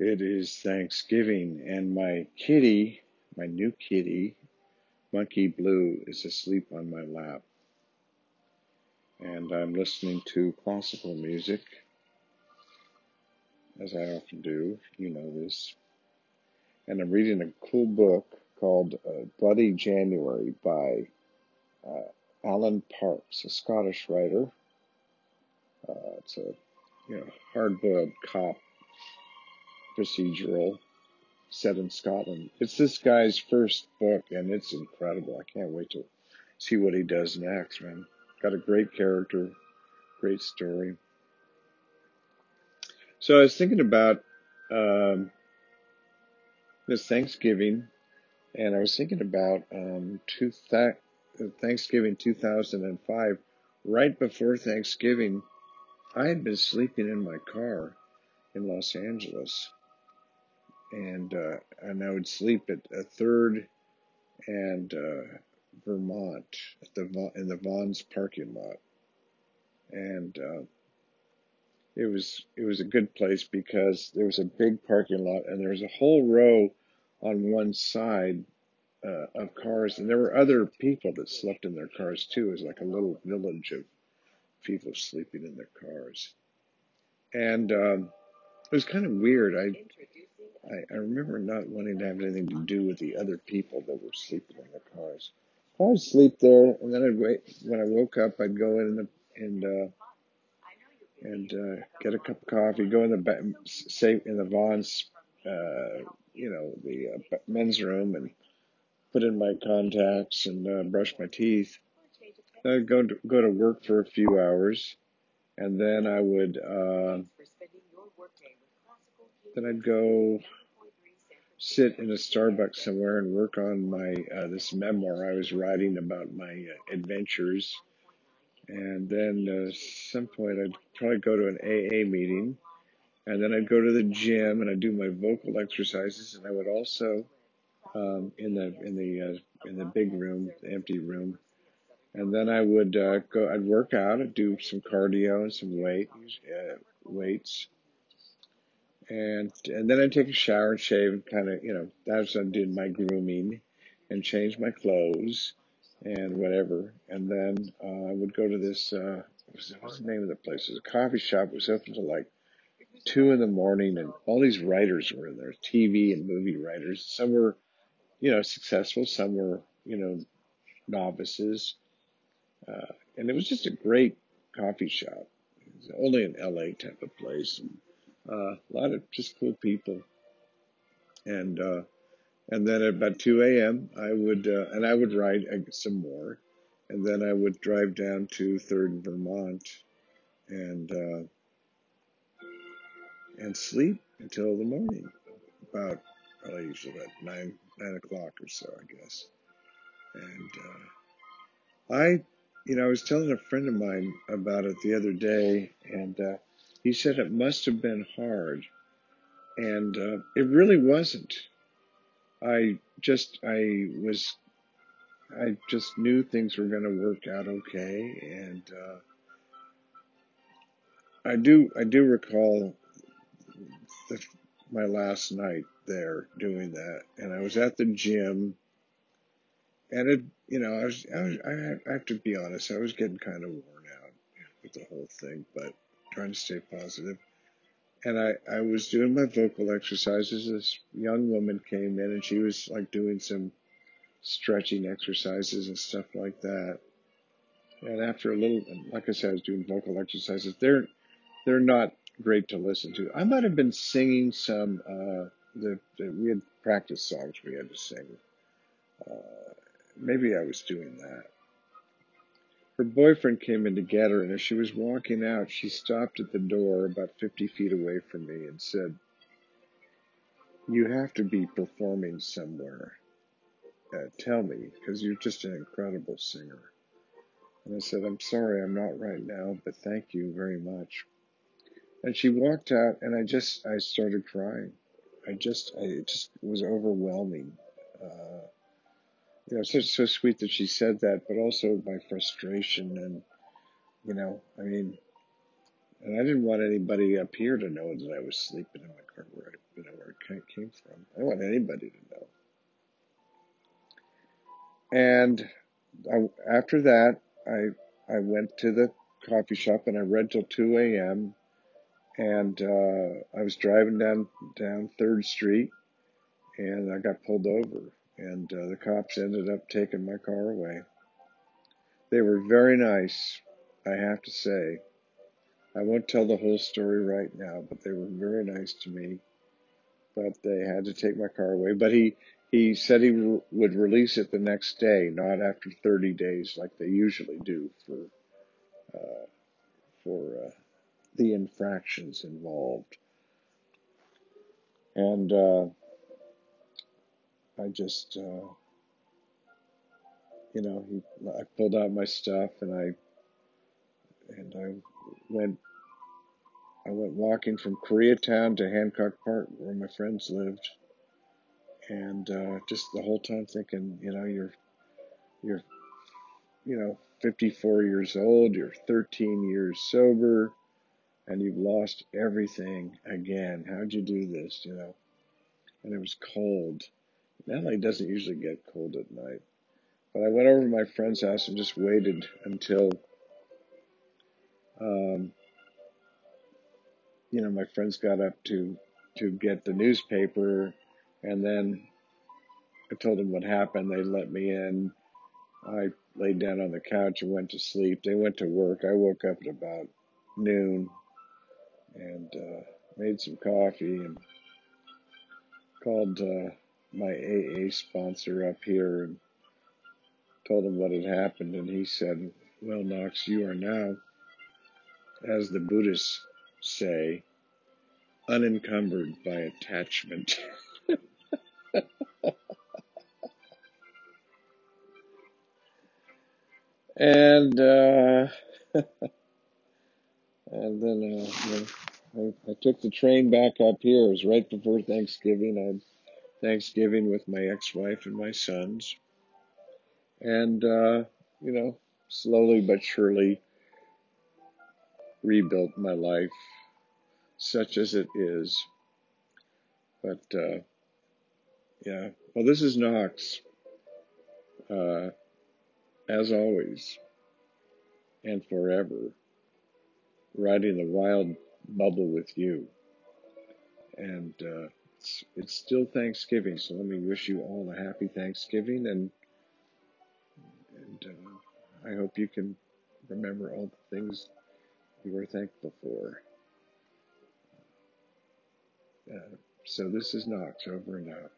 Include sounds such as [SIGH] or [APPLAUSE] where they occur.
It is Thanksgiving, and my kitty, my new kitty, Monkey Blue, is asleep on my lap. And I'm listening to classical music, as I often do. You know this. And I'm reading a cool book called uh, Bloody January by uh, Alan Parks, a Scottish writer. Uh, it's a you know hard-boiled cop procedural set in Scotland. It's this guy's first book, and it's incredible. I can't wait to see what he does next, man. Got a great character, great story. So I was thinking about um, this Thanksgiving, and I was thinking about um, two th- Thanksgiving 2005. Right before Thanksgiving, I had been sleeping in my car in Los Angeles and uh, and I would sleep at a third and uh, Vermont at the in the Vons parking lot, and uh, it was it was a good place because there was a big parking lot and there was a whole row on one side uh, of cars, and there were other people that slept in their cars too. It was like a little village of people sleeping in their cars, and um, it was kind of weird. I I, I remember not wanting to have anything to do with the other people that were sleeping in the cars. I would sleep there, and then I'd wait. When I woke up, I'd go in the, and uh, and uh, get a cup of coffee. Go in the ba- say in the Vons, uh, you know, the uh, men's room, and put in my contacts and uh, brush my teeth. Then I'd go to, go to work for a few hours, and then I would uh, then I'd go sit in a Starbucks somewhere and work on my uh, this memoir I was writing about my uh, adventures. And then uh, some point I'd probably go to an AA meeting, and then I'd go to the gym and I'd do my vocal exercises, and I would also um, in the in the uh, in the big room, the empty room, and then I would uh, go. I'd work out. I'd do some cardio and some weight uh, weights, and and then I'd take a shower and shave and kind of you know that's when I did my grooming and change my clothes and whatever, and then uh, I would go to this uh, what's, the, what's the name of the place? It was a coffee shop. It was open till like two in the morning, and all these writers were in there, TV and movie writers. Some were you know successful, some were you know novices, uh, and it was just a great coffee shop. Only an LA type of place. And, uh, a lot of just cool people. And uh, and then at about 2 a.m. I would uh, and I would ride some more, and then I would drive down to Third Vermont, and uh, and sleep until the morning, about probably usually about nine nine o'clock or so, I guess. And uh, I, you know, I was telling a friend of mine about it the other day, and he said it must have been hard, and uh, it really wasn't. I just I was I just knew things were going to work out okay, and uh, I do I do recall the, my last night there doing that, and I was at the gym, and it you know I was I was I have to be honest I was getting kind of worn out with the whole thing, but trying to stay positive. And I, I was doing my vocal exercises. This young woman came in and she was like doing some stretching exercises and stuff like that. And after a little, like I said, I was doing vocal exercises. They're they're not great to listen to. I might have been singing some. Uh, the, the we had practice songs we had to sing. Uh, maybe I was doing that. Her boyfriend came in to get her, and as she was walking out, she stopped at the door about 50 feet away from me and said, You have to be performing somewhere. Uh, tell me, because you're just an incredible singer. And I said, I'm sorry, I'm not right now, but thank you very much. And she walked out, and I just, I started crying. I just, I, it just was overwhelming. Uh, you know, so, so sweet that she said that, but also my frustration and, you know, I mean, And I didn't want anybody up here to know that I was sleeping in my car where I, you know, where it came from. I don't want anybody to know. And I, after that, I I went to the coffee shop and I read till 2 a.m. And uh, I was driving down down Third Street, and I got pulled over, and uh, the cops ended up taking my car away. They were very nice, I have to say. I won't tell the whole story right now, but they were very nice to me. But they had to take my car away. But he he said he would release it the next day, not after 30 days like they usually do for uh, for uh, the infractions involved. And uh, I just, uh, you know, he, I pulled out my stuff and I and I went I went walking from Koreatown to Hancock Park where my friends lived, and uh, just the whole time thinking, you know, you're you're you know 54 years old, you're 13 years sober, and you've lost everything again. How'd you do this? You know, and it was cold. LA doesn't usually get cold at night, but I went over to my friend's house and just waited until. Um, you know, my friends got up to to get the newspaper, and then I told them what happened. They let me in. I laid down on the couch and went to sleep. They went to work. I woke up at about noon and uh, made some coffee and called uh, my AA sponsor up here and told him what had happened. And he said, "Well, Knox, you are now, as the Buddhists say, unencumbered by attachment." [LAUGHS] and uh, [LAUGHS] And then uh, I, I took the train back up here. It was right before Thanksgiving. I Thanksgiving with my ex-wife and my sons, and uh, you know, slowly but surely rebuilt my life, such as it is. But uh, yeah, well, this is Knox, uh, as always, and forever, riding the wild bubble with you. And uh, it's, it's still Thanksgiving, so let me wish you all a happy Thanksgiving and and uh, I hope you can remember all the things you were thankful for. Uh, so this is Knox over and out.